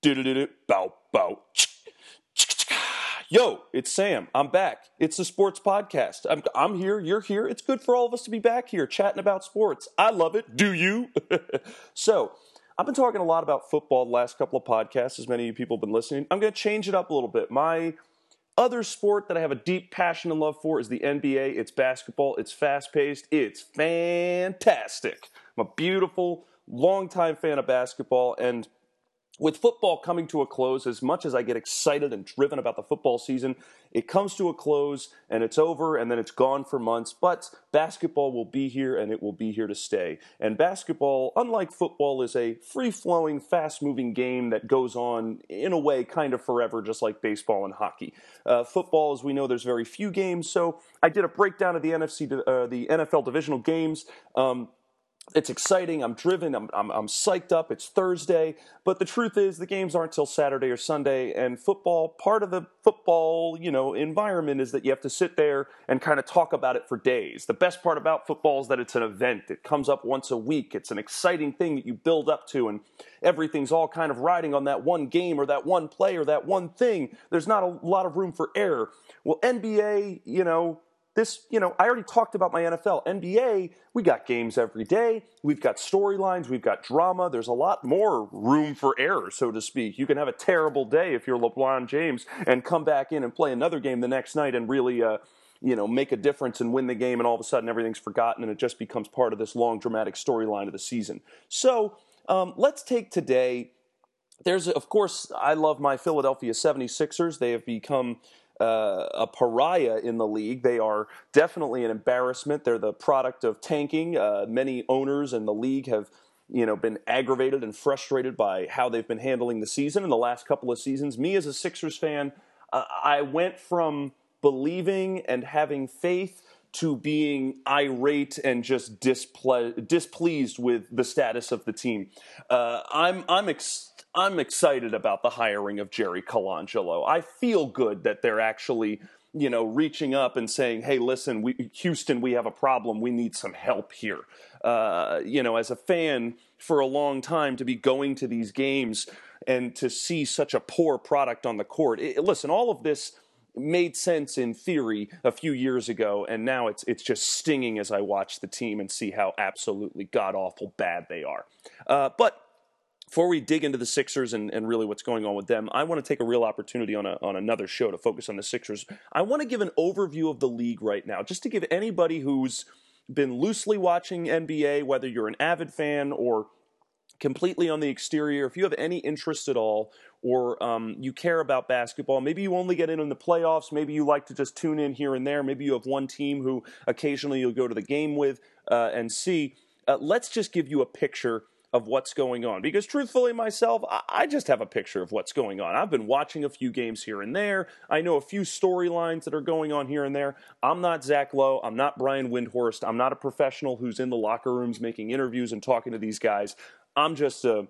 Bow, bow. Yo, it's Sam. I'm back. It's the sports podcast. I'm, I'm here. You're here. It's good for all of us to be back here chatting about sports. I love it. Do you? so, I've been talking a lot about football the last couple of podcasts, as many of you people have been listening. I'm going to change it up a little bit. My other sport that I have a deep passion and love for is the NBA. It's basketball. It's fast paced. It's fantastic. I'm a beautiful, longtime fan of basketball. And with football coming to a close, as much as I get excited and driven about the football season, it comes to a close and it's over and then it's gone for months. But basketball will be here and it will be here to stay. And basketball, unlike football, is a free flowing, fast moving game that goes on in a way kind of forever, just like baseball and hockey. Uh, football, as we know, there's very few games. So I did a breakdown of the NFC, uh, the NFL divisional games. Um, it's exciting. I'm driven. I'm, I'm, I'm, psyched up. It's Thursday. But the truth is, the games aren't till Saturday or Sunday. And football, part of the football, you know, environment is that you have to sit there and kind of talk about it for days. The best part about football is that it's an event. It comes up once a week. It's an exciting thing that you build up to, and everything's all kind of riding on that one game or that one play or that one thing. There's not a lot of room for error. Well, NBA, you know, this, you know, I already talked about my NFL. NBA, we got games every day. We've got storylines. We've got drama. There's a lot more room for error, so to speak. You can have a terrible day if you're LeBron James and come back in and play another game the next night and really, uh, you know, make a difference and win the game, and all of a sudden everything's forgotten and it just becomes part of this long, dramatic storyline of the season. So um, let's take today. There's, of course, I love my Philadelphia 76ers. They have become uh, a pariah in the league. They are definitely an embarrassment. They're the product of tanking. Uh, many owners in the league have you know been aggravated and frustrated by how they've been handling the season in the last couple of seasons. Me as a Sixers fan, uh, I went from believing and having faith to being irate and just disple- displeased with the status of the team. Uh, I'm I'm ex- I'm excited about the hiring of Jerry Colangelo. I feel good that they're actually you know reaching up and saying, "Hey, listen, we, Houston, we have a problem. We need some help here." Uh, you know, as a fan for a long time, to be going to these games and to see such a poor product on the court. It, listen, all of this made sense in theory a few years ago, and now it's it's just stinging as I watch the team and see how absolutely god awful bad they are. Uh, but before we dig into the Sixers and, and really what's going on with them, I want to take a real opportunity on a, on another show to focus on the Sixers. I want to give an overview of the league right now, just to give anybody who's been loosely watching NBA, whether you're an avid fan or completely on the exterior, if you have any interest at all, or um, you care about basketball, maybe you only get in in the playoffs, maybe you like to just tune in here and there, maybe you have one team who occasionally you'll go to the game with uh, and see. Uh, let's just give you a picture of what's going on. Because truthfully, myself, I just have a picture of what's going on. I've been watching a few games here and there. I know a few storylines that are going on here and there. I'm not Zach Lowe. I'm not Brian Windhorst. I'm not a professional who's in the locker rooms making interviews and talking to these guys. I'm just a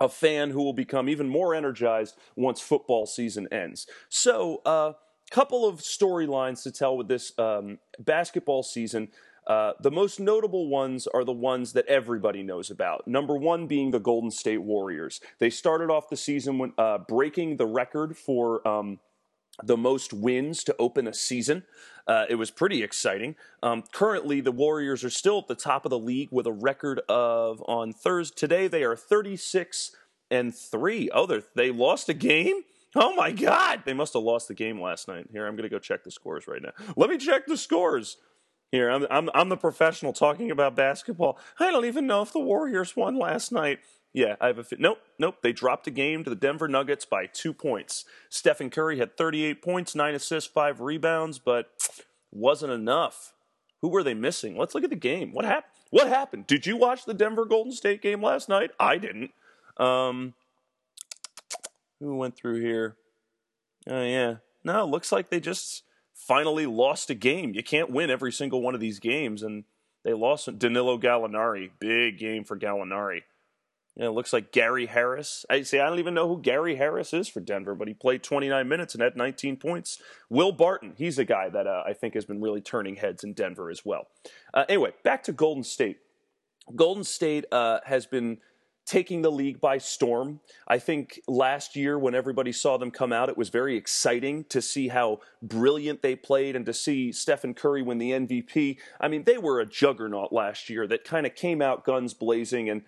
a fan who will become even more energized once football season ends. So, a uh, couple of storylines to tell with this um, basketball season. Uh, the most notable ones are the ones that everybody knows about. Number one being the Golden State Warriors. They started off the season when, uh, breaking the record for um, the most wins to open a season. Uh, it was pretty exciting. Um, currently, the Warriors are still at the top of the league with a record of on Thursday. Today, they are 36 and three. Oh, they lost a game. Oh my God! They must have lost the game last night. Here, I'm going to go check the scores right now. Let me check the scores. Here, I'm, I'm I'm the professional talking about basketball. I don't even know if the Warriors won last night. Yeah, I have a. Nope, nope. They dropped a game to the Denver Nuggets by two points. Stephen Curry had 38 points, nine assists, five rebounds, but wasn't enough. Who were they missing? Let's look at the game. What happened? What happened? Did you watch the Denver Golden State game last night? I didn't. Um, who went through here? Oh yeah. No, looks like they just finally lost a game. You can't win every single one of these games, and they lost Danilo Gallinari. Big game for Gallinari. You know, it looks like Gary Harris. I say I don't even know who Gary Harris is for Denver, but he played 29 minutes and had 19 points. Will Barton, he's a guy that uh, I think has been really turning heads in Denver as well. Uh, anyway, back to Golden State. Golden State uh, has been taking the league by storm. I think last year, when everybody saw them come out, it was very exciting to see how brilliant they played and to see Stephen Curry win the MVP. I mean, they were a juggernaut last year that kind of came out guns blazing. And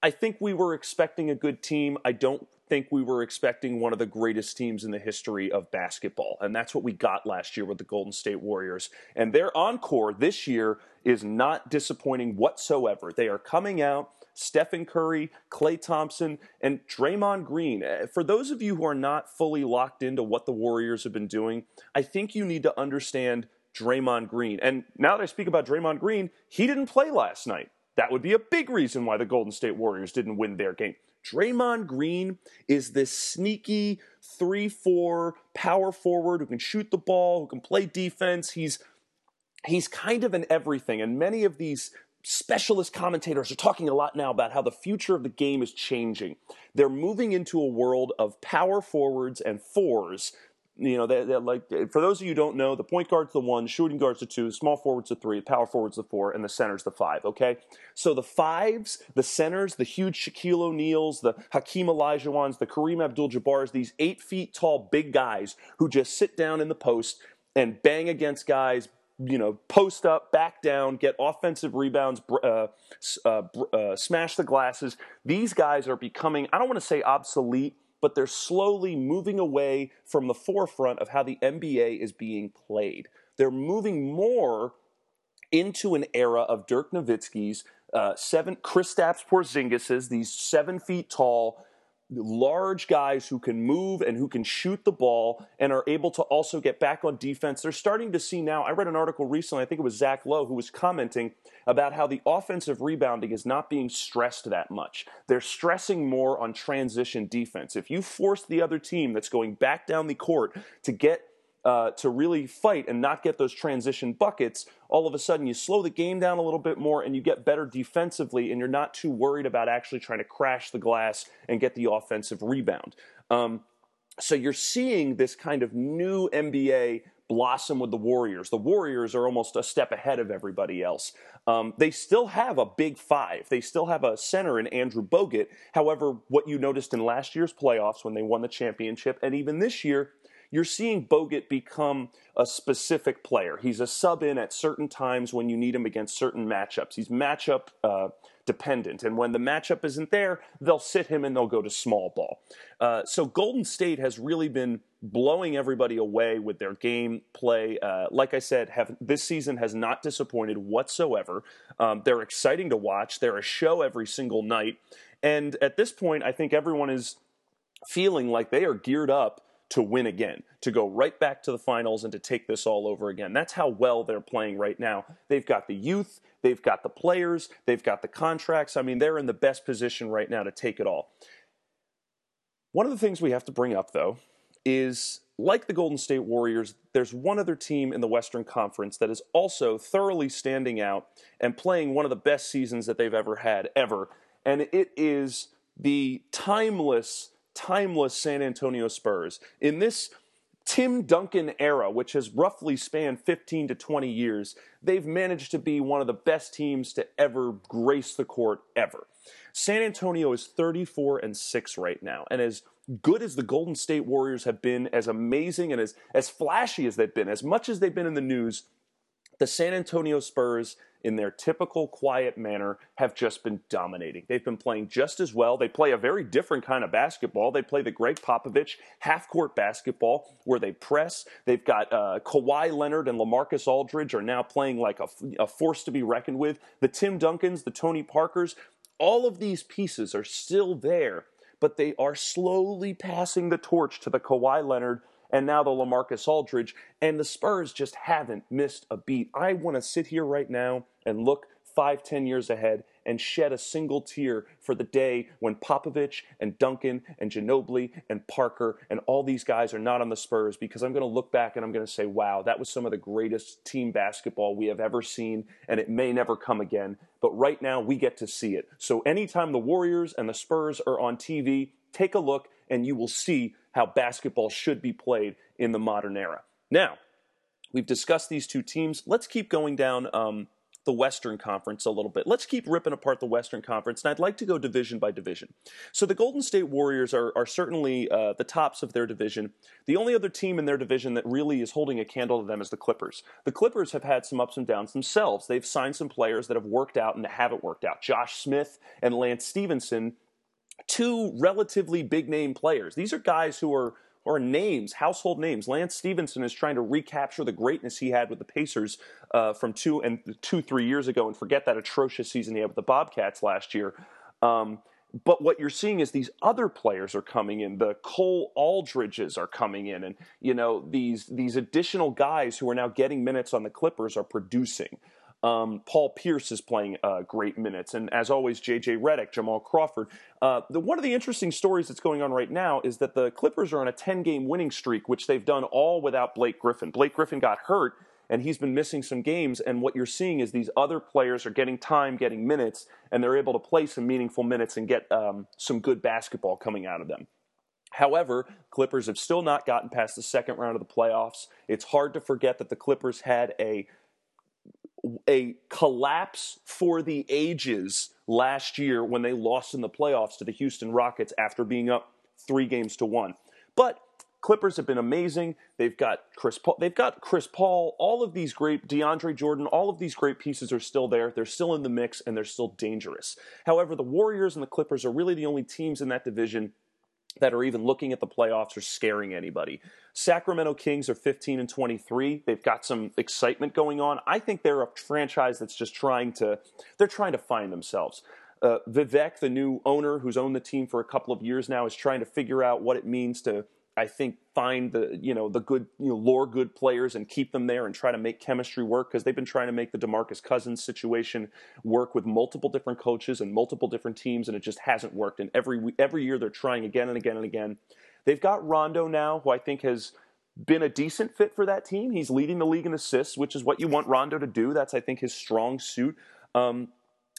I think we were expecting a good team. I don't think we were expecting one of the greatest teams in the history of basketball. And that's what we got last year with the Golden State Warriors. And their encore this year is not disappointing whatsoever. They are coming out Stephen Curry, Klay Thompson, and Draymond Green. Eh, for those of you who are not fully locked into what the Warriors have been doing, I think you need to understand Draymond Green. And now that I speak about Draymond Green, he didn't play last night. That would be a big reason why the Golden State Warriors didn't win their game. Draymond Green is this sneaky 3 4 power forward who can shoot the ball, who can play defense. He's he's kind of an everything. And many of these specialist commentators are talking a lot now about how the future of the game is changing. They're moving into a world of power forwards and fours. You know, they're, they're like for those of you who don't know, the point guard's the one, shooting guard's the two, small forwards the three, power forwards the four, and the center's the five. Okay, so the fives, the centers, the huge Shaquille O'Neals, the Hakeem Olajuwons, the Kareem Abdul-Jabbars, these eight feet tall big guys who just sit down in the post and bang against guys, you know, post up, back down, get offensive rebounds, uh, uh, uh, smash the glasses. These guys are becoming, I don't want to say obsolete, but they're slowly moving away from the forefront of how the NBA is being played. They're moving more into an era of Dirk Nowitzki's, uh, seven Kristaps Porzingis's, these seven feet tall, large guys who can move and who can shoot the ball and are able to also get back on defense. They're starting to see now. I read an article recently, I think it was Zach Lowe, who was commenting about how the offensive rebounding is not being stressed that much. They're stressing more on transition defense. If you force the other team that's going back down the court to get uh, to really fight and not get those transition buckets, all of a sudden you slow the game down a little bit more and you get better defensively, and you're not too worried about actually trying to crash the glass and get the offensive rebound. Um, so you're seeing this kind of new NBA blossom with the Warriors. The Warriors are almost a step ahead of everybody else. Um, they still have a big five. They still have a center in Andrew Bogut. However, what you noticed in last year's playoffs when they won the championship, and even this year, you're seeing Bogut become a specific player. He's a sub in at certain times when you need him against certain matchups. He's matchup uh, dependent. And when the matchup isn't there, they'll sit him and they'll go to small ball. Uh, so Golden State has really been blowing everybody away with their game play. Uh, like I said, have, this season has not disappointed whatsoever. Um, they're exciting to watch. They're a show every single night. And at this point, I think everyone is feeling like they are geared up to win again, to go right back to the finals and to take this all over again. That's how well they're playing right now. They've got the youth, they've got the players, they've got the contracts. I mean, they're in the best position right now to take it all. One of the things we have to bring up, though, is like the Golden State Warriors, there's one other team in the Western Conference that is also thoroughly standing out and playing one of the best seasons that they've ever had, ever. And it is the timeless timeless San Antonio Spurs. In this Tim Duncan era, which has roughly spanned 15 to 20 years, they've managed to be one of the best teams to ever grace the court ever. San Antonio is 34 and 6 right now, and as good as the Golden State Warriors have been, as amazing and as, as flashy as they've been, as much as they've been in the news, the San Antonio Spurs in their typical quiet manner, have just been dominating. They've been playing just as well. They play a very different kind of basketball. They play the Gregg Popovich half court basketball where they press. They've got uh, Kawhi Leonard and Lamarcus Aldridge are now playing like a, a force to be reckoned with. The Tim Duncans, the Tony Parkers, all of these pieces are still there, but they are slowly passing the torch to the Kawhi Leonard and now the Lamarcus Aldridge, and the Spurs just haven't missed a beat. I want to sit here right now and look five, ten years ahead and shed a single tear for the day when Popovich and Duncan and Ginobili and Parker and all these guys are not on the Spurs because I'm going to look back and I'm going to say, wow, that was some of the greatest team basketball we have ever seen, and it may never come again. But right now, we get to see it. So anytime the Warriors and the Spurs are on TV, take a look and you will see how basketball should be played in the modern era. Now, we've discussed these two teams. Let's keep going down um, the Western Conference a little bit. Let's keep ripping apart the Western Conference, and I'd like to go division by division. So the Golden State Warriors are, are certainly uh, the tops of their division. The only other team in their division that really is holding a candle to them is the Clippers. The Clippers have had some ups and downs themselves. They've signed some players that have worked out and haven't worked out. Josh Smith and Lance Stephenson, two relatively big name players. These are guys who are or names, household names. Lance Stephenson is trying to recapture the greatness he had with the Pacers uh, from two and two, three years ago, and forget that atrocious season he had with the Bobcats last year. Um, but what you're seeing is these other players are coming in. The Cole Aldridges are coming in, and you know these these additional guys who are now getting minutes on the Clippers are producing. Um, Paul Pierce is playing uh, great minutes, and as always, J.J. Redick, Jamal Crawford. Uh, the, one of the interesting stories that's going on right now is that the Clippers are on a 10-game winning streak, which they've done all without Blake Griffin. Blake Griffin got hurt, and he's been missing some games. And what you're seeing is these other players are getting time, getting minutes, and they're able to play some meaningful minutes and get um, some good basketball coming out of them. However, Clippers have still not gotten past the second round of the playoffs. It's hard to forget that the Clippers had a a collapse for the ages last year when they lost in the playoffs to the Houston Rockets after being up three games to one. But Clippers have been amazing. They've got Chris Paul. They've got Chris Paul. All of these great DeAndre Jordan. All of these great pieces are still there. They're still in the mix and they're still dangerous. However, the Warriors and the Clippers are really the only teams in that division that are even looking at the playoffs or scaring anybody. Sacramento Kings are 15 and 23. They've got some excitement going on. I think they're a franchise that's just trying to they're trying to find themselves. Uh, Vivek, the new owner who's owned the team for a couple of years now, is trying to figure out what it means to I think find the you know the good you know lure good players and keep them there and try to make chemistry work because they've been trying to make the DeMarcus Cousins situation work with multiple different coaches and multiple different teams and it just hasn't worked and every every year they're trying again and again and again. They've got Rondo now who I think has been a decent fit for that team. He's leading the league in assists, which is what you want Rondo to do. That's I think his strong suit. Um,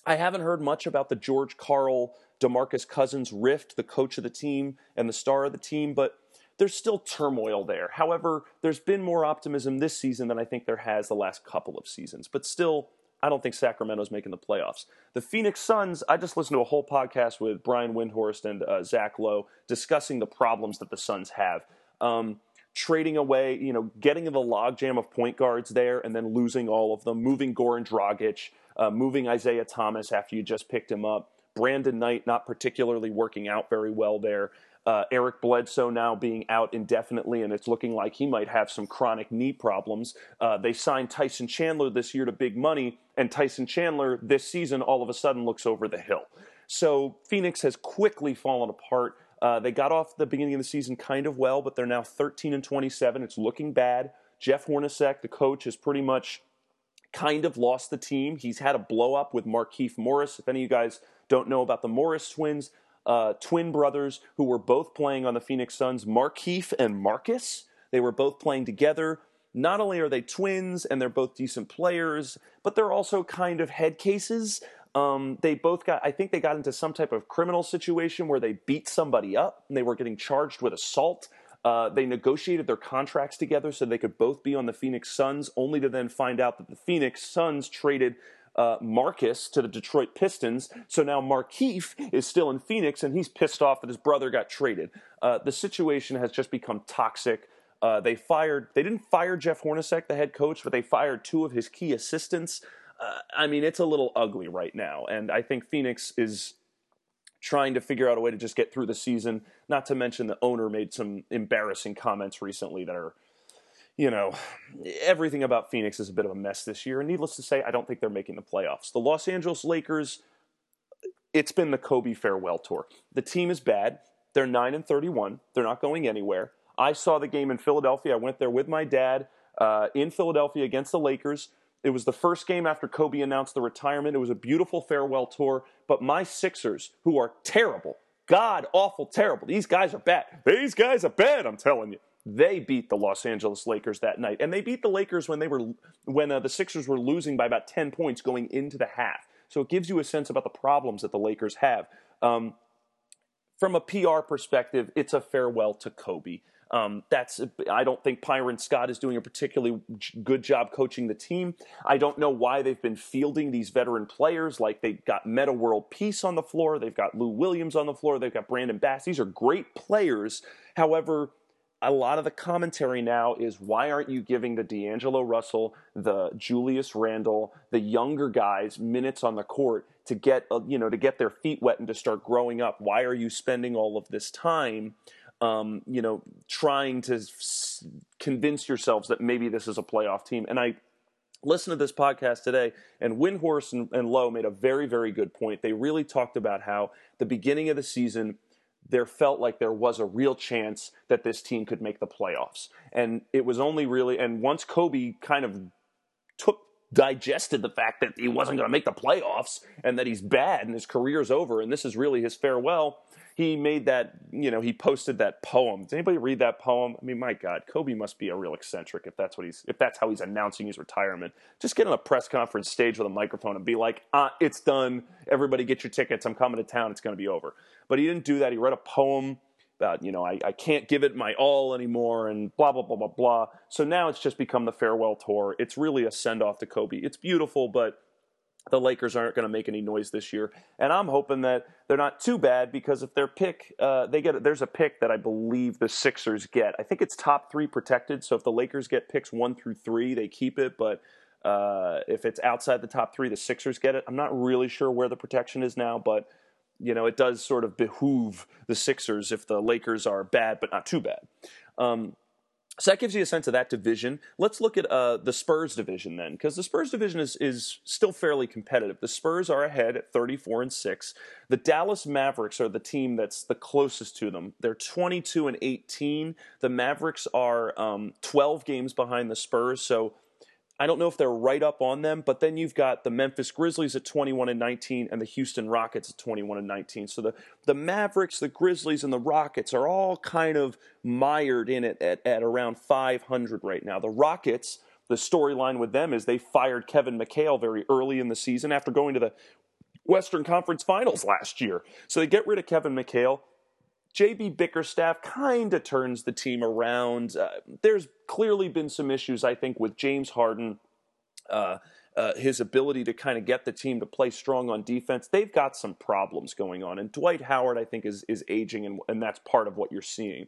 I haven't heard much about the George Karl DeMarcus Cousins rift, the coach of the team and the star of the team, but there's still turmoil there. However, there's been more optimism this season than I think there has the last couple of seasons. But still, I don't think Sacramento's making the playoffs. The Phoenix Suns, I just listened to a whole podcast with Brian Windhorst and uh, Zach Lowe discussing the problems that the Suns have. Um, trading away, you know, getting in the logjam of point guards there and then losing all of them, moving Goran Dragic, uh, moving Isaiah Thomas after you just picked him up. Brandon Knight not particularly working out very well there. Uh, Eric Bledsoe now being out indefinitely, and it's looking like he might have some chronic knee problems. Uh, they signed Tyson Chandler this year to big money, and Tyson Chandler this season all of a sudden looks over the hill. So Phoenix has quickly fallen apart. Uh, they got off the beginning of the season kind of well, but they're now 13 and 27. It's looking bad. Jeff Hornacek, the coach, has pretty much kind of lost the team. He's had a blow up with Markieff Morris. If any of you guys don't know about the Morris twins, uh, twin brothers who were both playing on the Phoenix Suns, Markieff and Marcus. They were both playing together. Not only are they twins and they're both decent players, but they're also kind of head cases. Um, they both got, I think they got into some type of criminal situation where they beat somebody up and they were getting charged with assault. Uh, they negotiated their contracts together so they could both be on the Phoenix Suns, only to then find out that the Phoenix Suns traded uh, Marcus to the Detroit Pistons. So now Markieff is still in Phoenix, and he's pissed off that his brother got traded. Uh, the situation has just become toxic. Uh, they fired. They didn't fire Jeff Hornacek, the head coach, but they fired two of his key assistants. Uh, I mean, it's a little ugly right now, and I think Phoenix is trying to figure out a way to just get through the season. Not to mention the owner made some embarrassing comments recently that are you know, everything about Phoenix is a bit of a mess this year. And needless to say, I don't think they're making the playoffs. The Los Angeles Lakers, it's been the Kobe farewell tour. The team is bad. They're 9 and 31. They're not going anywhere. I saw the game in Philadelphia. I went there with my dad uh, in Philadelphia against the Lakers. It was the first game after Kobe announced the retirement. It was a beautiful farewell tour. But my Sixers, who are terrible, god awful terrible, these guys are bad. These guys are bad, I'm telling you they beat the Los Angeles Lakers that night, and they beat the Lakers when they were when uh, the Sixers were losing by about ten points going into the half. So it gives you a sense about the problems that the Lakers have. Um, from a PR perspective, it's a farewell to Kobe. Um, that's I don't think Byron Scott is doing a particularly good job coaching the team. I don't know why they've been fielding these veteran players. Like they've got Metta World Peace on the floor, they've got Lou Williams on the floor, they've got Brandon Bass. These are great players. However, a lot of the commentary now is why aren't you giving the D'Angelo Russell, the Julius Randle, the younger guys minutes on the court to get uh, you know to get their feet wet and to start growing up? Why are you spending all of this time? um, you know, trying to s- convince yourselves that maybe this is a playoff team. And I listened to this podcast today, and Windhorst and, and Lowe made a very, very good point. They really talked about how the beginning of the season, there felt like there was a real chance that this team could make the playoffs. And it was only really, and once Kobe kind of took digested the fact that he wasn't going to make the playoffs and that he's bad and his career's over and this is really his farewell he made that, you know, he posted that poem. Does anybody read that poem? I mean, my God, Kobe must be a real eccentric if that's what he's, if that's how he's announcing his retirement. Just get on a press conference stage with a microphone and be like, ah, it's done. Everybody get your tickets. I'm coming to town. It's going to be over. But he didn't do that. He read a poem about, you know, I, I can't give it my all anymore and blah, blah, blah, blah, blah. So now it's just become the farewell tour. It's really a send off to Kobe. It's beautiful, but the Lakers aren't going to make any noise this year, and I'm hoping that they're not too bad because if their pick, uh, they get there's a pick that I believe the Sixers get. I think it's top three protected, so if the Lakers get picks one through three, they keep it. But uh, if it's outside the top three, the Sixers get it. I'm not really sure where the protection is now, but you know it does sort of behoove the Sixers if the Lakers are bad but not too bad. Um, so that gives you a sense of that division. Let's look at uh, the Spurs division then, because the Spurs division is is still fairly competitive. The Spurs are ahead at 34 and six. The Dallas Mavericks are the team that's the closest to them. They're 22 and 18. The Mavericks are um, 12 games behind the Spurs, so I don't know if they're right up on them, but then you've got the Memphis Grizzlies at 21 and 19 and the Houston Rockets at 21 and 19. So the, the Mavericks, the Grizzlies, and the Rockets are all kind of mired in it at, at around 500 right now. The Rockets, the storyline with them is they fired Kevin McHale very early in the season after going to the Western Conference Finals last year. So they get rid of Kevin McHale. JB Bickerstaff kind of turns the team around. Uh, there's clearly been some issues, I think, with James Harden. Uh, uh, his ability to kind of get the team to play strong on defense, they've got some problems going on. And Dwight Howard, I think, is is aging, and, and that's part of what you're seeing.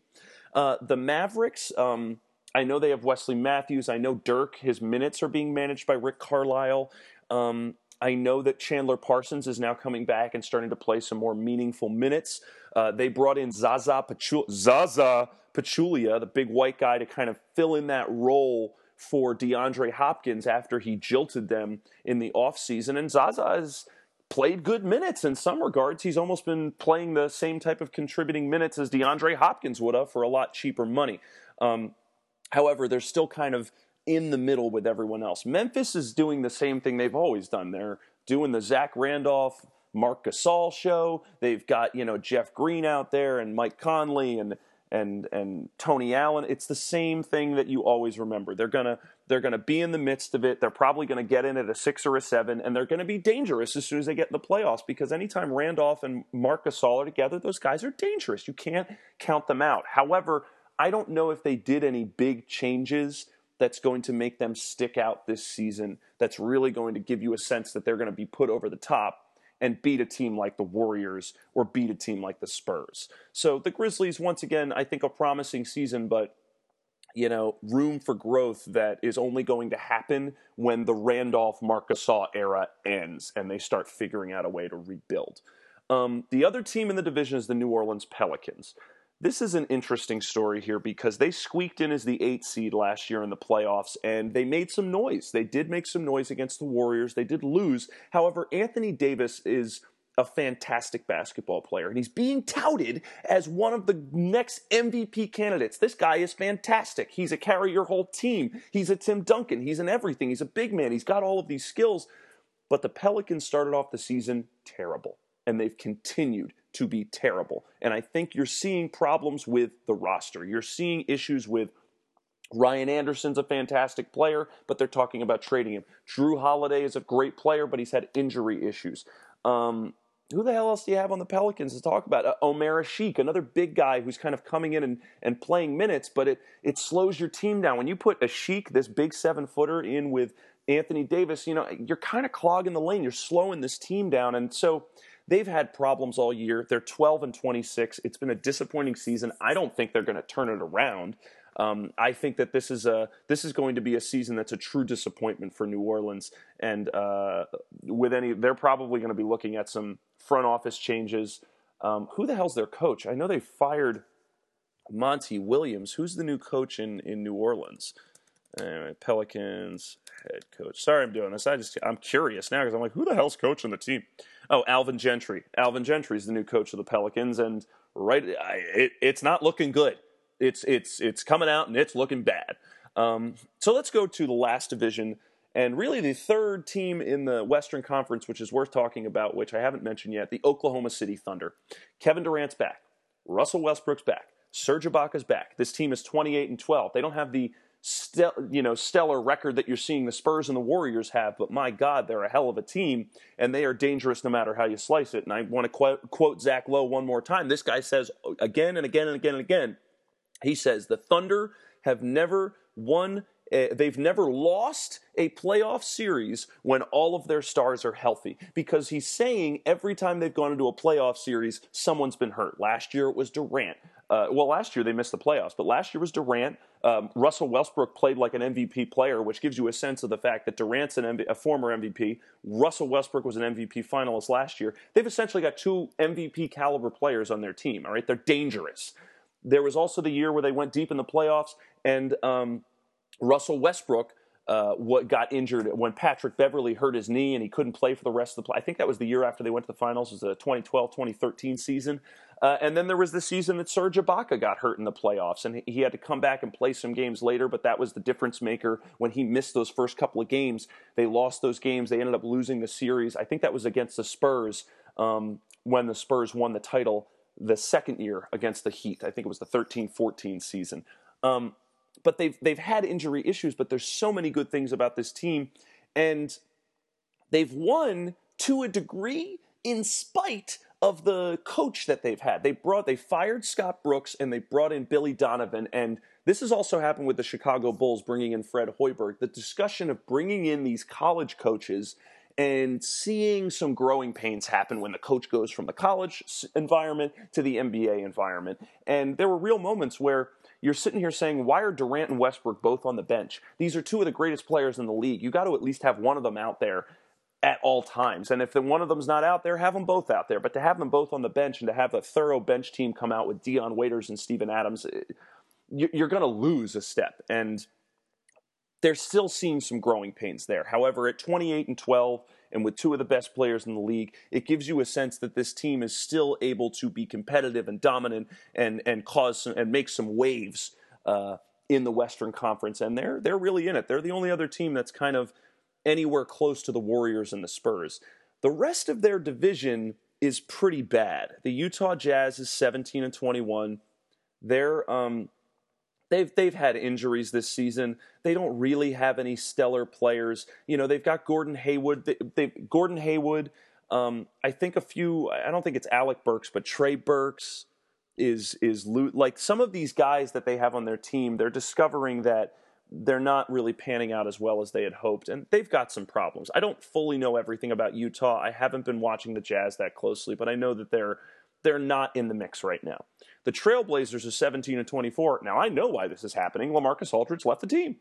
Uh, the Mavericks, um, I know they have Wesley Matthews. I know Dirk, his minutes are being managed by Rick Carlisle. Um, I know that Chandler Parsons is now coming back and starting to play some more meaningful minutes. Uh, they brought in Zaza, Zaza Pachulia, the big white guy, to kind of fill in that role for DeAndre Hopkins after he jilted them in the offseason. And Zaza has played good minutes in some regards. He's almost been playing the same type of contributing minutes as DeAndre Hopkins would have for a lot cheaper money. Um, however, they're still kind of in the middle with everyone else. Memphis is doing the same thing they've always done. They're doing the Zach Randolph, Marc Gasol show. They've got you know Jeff Green out there and Mike Conley and and and Tony Allen. It's the same thing that you always remember. They're gonna they're gonna be in the midst of it. They're probably gonna get in at a six or a seven, and they're gonna be dangerous as soon as they get in the playoffs. Because anytime Randolph and Marc Gasol are together, those guys are dangerous. You can't count them out. However, I don't know if they did any big changes that's going to make them stick out this season, that's really going to give you a sense that they're going to be put over the top and beat a team like the Warriors or beat a team like the Spurs. So the Grizzlies, once again, I think a promising season, but you know, room for growth that is only going to happen when the Randolph Marc Gasol era ends and they start figuring out a way to rebuild. Um, the other team in the division is the New Orleans Pelicans. This is an interesting story here because they squeaked in as the eight seed last year in the playoffs and they made some noise. They did make some noise against the Warriors. They did lose. However, Anthony Davis is a fantastic basketball player and he's being touted as one of the next MVP candidates. This guy is fantastic. He's a carry your whole team. He's a Tim Duncan. He's an everything. He's a big man. He's got all of these skills. But the Pelicans started off the season terrible and they've continued to be terrible. And I think you're seeing problems with the roster. You're seeing issues with Ryan Anderson's a fantastic player, but they're talking about trading him. Jrue Holiday is a great player, but he's had injury issues. Um, who the hell else do you have on the Pelicans to talk about? Uh, Omer Asik, another big guy who's kind of coming in and, and playing minutes, but it, it slows your team down. When you put Asik, this big seven footer, in with Anthony Davis, you know, you're kind of clogging the lane. You're slowing this team down. And so they've had problems all year. They're 12 and 26. It's been a disappointing season. I don't think they're going to turn it around. Um, I think that this is a this is going to be a season that's a true disappointment for New Orleans, and uh, with any, they're probably going to be looking at some front office changes. Um, who the hell's their coach? I know they fired Monty Williams. Who's the new coach in in New Orleans? Anyway, Pelicans head coach. Sorry, I'm doing this. I just I'm curious now because I'm like, who the hell's coaching the team? Oh, Alvin Gentry. Alvin Gentry is the new coach of the Pelicans, and right, I, it, it's not looking good. It's it's it's coming out and it's looking bad. Um, so let's go to the last division and really the third team in the Western Conference, which is worth talking about, which I haven't mentioned yet, the Oklahoma City Thunder. Kevin Durant's back. Russell Westbrook's back. Serge Ibaka's back. This team is 28 and 12. They don't have the you know stellar record that you're seeing the Spurs and the Warriors have, but my God, they're a hell of a team, and they are dangerous no matter how you slice it. And I want to quote, quote Zach Lowe one more time. This guy says again and again and again and again. He says the Thunder have never won uh, they've never lost a playoff series when all of their stars are healthy because he's saying every time they've gone into a playoff series, someone's been hurt. Last year it was Durant. Uh, well, last year they missed the playoffs, but last year was Durant. Um, Russell Westbrook played like an MVP player, which gives you a sense of the fact that Durant's an MV- a former MVP. Russell Westbrook was an MVP finalist last year. They've essentially got two MVP caliber players on their team. All right, they're dangerous. There was also the year where they went deep in the playoffs, and um, Russell Westbrook uh, what got injured when Patrick Beverley hurt his knee and he couldn't play for the rest of the play. I think that was the year after they went to the finals. It was the 2012-2013 season. Uh, and then there was the season that Serge Ibaka got hurt in the playoffs, and he had to come back and play some games later. But that was the difference maker when he missed those first couple of games. They lost those games. They ended up losing the series. I think that was against the Spurs um, when the Spurs won the title the second year against the Heat. I think it was the 13-14 season. Um, but they've they've had injury issues, but there's so many good things about this team, and they've won to a degree in spite of the coach that they've had. They brought they fired Scott Brooks and they brought in Billy Donovan and this has also happened with the Chicago Bulls bringing in Fred Hoiberg. The discussion of bringing in these college coaches and seeing some growing pains happen when the coach goes from the college environment to the NBA environment. And there were real moments where you're sitting here saying, why are Durant and Westbrook both on the bench? These are two of the greatest players in the league. You got to at least have one of them out there at all times. And if the, one of them's not out there, have them both out there. But to have them both on the bench and to have a thorough bench team come out with Dion Waiters and Steven Adams, eh, you're going to lose a step. And they're still seeing some growing pains there. However, at 28 and 12, and with two of the best players in the league, it gives you a sense that this team is still able to be competitive and dominant and and cause some, and make some waves uh, in the Western Conference. And they're they're really in it. They're the only other team that's kind of anywhere close to the Warriors and the Spurs. The rest of their division is pretty bad. The Utah Jazz is 17 and 21. They're um, They've they've had injuries this season. They don't really have any stellar players. You know, they've got Gordon Hayward. They, they Gordon Hayward. Um, I think a few. I don't think it's Alec Burks, but Trey Burks is is like some of these guys that they have on their team. They're discovering that they're not really panning out as well as they had hoped, and they've got some problems. I don't fully know everything about Utah. I haven't been watching the Jazz that closely, but I know that they're they're not in the mix right now. The Trailblazers are 17 and 24. Now I know why this is happening. LaMarcus Aldridge left the team.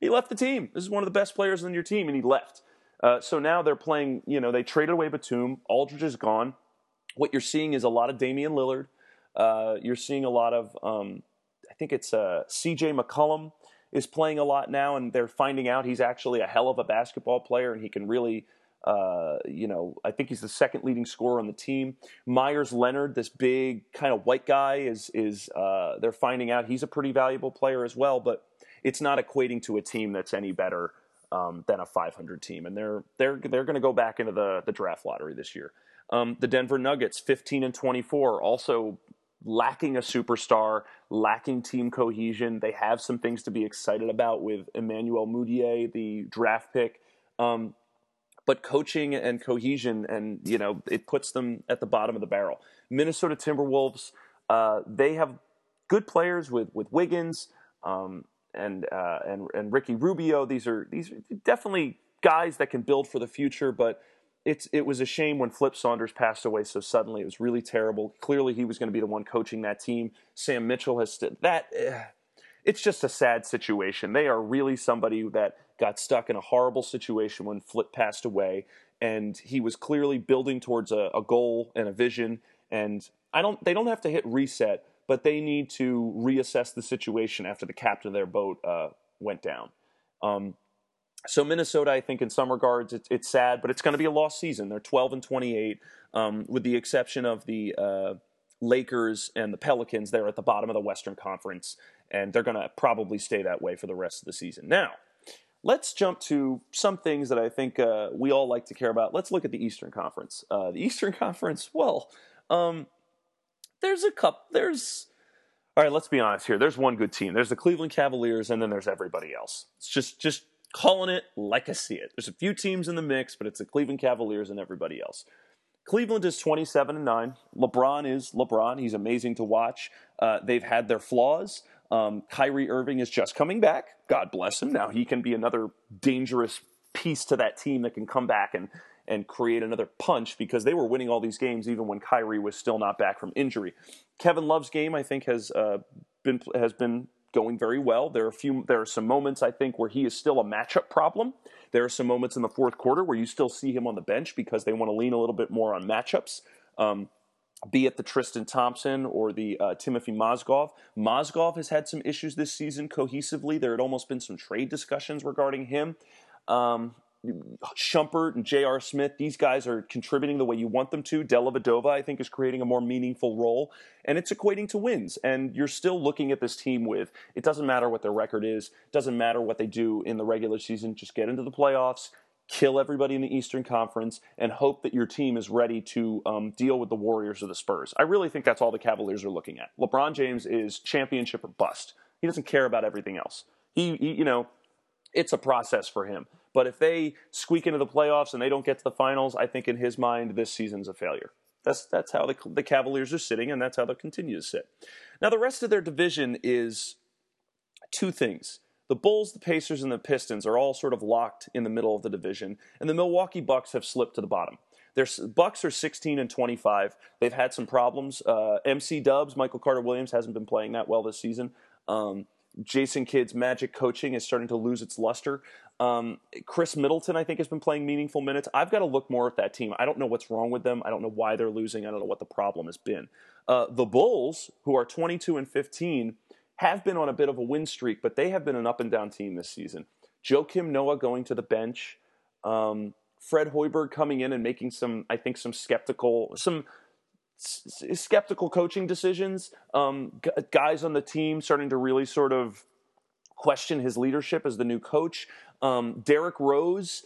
He left the team. This is one of the best players on your team, and he left. Uh, so now they're playing. You know, they traded away Batum. Aldridge is gone. What you're seeing is a lot of Damian Lillard. Uh, you're seeing a lot of. Um, I think it's uh, C.J. McCollum is playing a lot now, and they're finding out he's actually a hell of a basketball player, and he can really uh, you know, I think he's the second leading scorer on the team. Meyers Leonard, this big kind of white guy, is is uh, they're finding out he's a pretty valuable player as well, but it's not equating to a team that's any better um, than a 500 team, and they're they're they're going to go back into the the draft lottery this year. Um, the Denver Nuggets, 15 and 24, also lacking a superstar, lacking team cohesion. They have some things to be excited about with Emmanuel Mudiay, the draft pick. Um, but coaching and cohesion, and you know, it puts them at the bottom of the barrel. Minnesota Timberwolves, uh, they have good players with with Wiggins um, and uh, and and Ricky Rubio. These are these are definitely guys that can build for the future, but it's it was a shame when Flip Saunders passed away so suddenly. It was really terrible. Clearly, he was going to be the one coaching that team. Sam Mitchell has st- that. Eh, it's just a sad situation. They are really somebody that got stuck in a horrible situation when Flip passed away, and he was clearly building towards a, a goal and a vision. And I don't. They don't have to hit reset, but they need to reassess the situation after the captain of their boat uh, went down. Um, so Minnesota, I think in some regards it's, it's sad, but it's going to be a lost season. They're 12 and 28, um, with the exception of the uh, Lakers and the Pelicans. They're at the bottom of the Western Conference, and they're going to probably stay that way for the rest of the season. Now, let's jump to some things that I think uh, we all like to care about. Let's look at the Eastern Conference. Uh, the Eastern Conference, well, um, there's a couple. There's all right. Let's be honest here. There's one good team. There's the Cleveland Cavaliers, and then there's everybody else. It's just just calling it like I see it. There's a few teams in the mix, but it's the Cleveland Cavaliers and everybody else. Cleveland is 27 and 9. LeBron is LeBron. He's amazing to watch. Uh, they've had their flaws. Um, Kyrie Irving is just coming back. God bless him. Now he can be another dangerous piece to that team that can come back and and create another punch because they were winning all these games even when Kyrie was still not back from injury. Kevin Love's game, I think, has uh, been has been going very well. There are a few there are some moments I think where he is still a matchup problem. There are some moments in the fourth quarter where you still see him on the bench because they want to lean a little bit more on matchups. Um, be it the Tristan Thompson or the uh, Timothy Mozgov. Mozgov has had some issues this season cohesively. There had almost been some trade discussions regarding him. Um, Shumpert and J.R. Smith, these guys are contributing the way you want them to. Dellavedova, I think, is creating a more meaningful role, and it's equating to wins. And you're still looking at this team with it doesn't matter what their record is, doesn't matter what they do in the regular season, just get into the playoffs, kill everybody in the Eastern Conference, and hope that your team is ready to um, deal with the Warriors or the Spurs. I really think that's all the Cavaliers are looking at. LeBron James is championship or bust. He doesn't care about everything else. He, he you know, it's a process for him. But if they squeak into the playoffs and they don't get to the finals, I think in his mind this season's a failure. That's that's how the, the Cavaliers are sitting, and that's how they'll continue to sit. Now the rest of their division is two things. The Bulls, the Pacers, and the Pistons are all sort of locked in the middle of the division, and the Milwaukee Bucks have slipped to the bottom. Their Bucks are 16 and 25. They've had some problems. Uh, MC Dubs, Michael Carter Williams, hasn't been playing that well this season. Um, Jason Kidd's magic coaching is starting to lose its luster. Um, Khris Middleton, I think, has been playing meaningful minutes. I've got to look more at that team. I don't know what's wrong with them. I don't know why they're losing. I don't know what the problem has been. Uh, the Bulls, who are 22 and 15, have been on a bit of a win streak, but they have been an up and down team this season. Joakim Noah going to the bench, um, Fred Hoiberg coming in and making some, I think, some skeptical, some skeptical coaching decisions. Um, g- guys on the team starting to really sort of question his leadership as the new coach. Um, Derrick Rose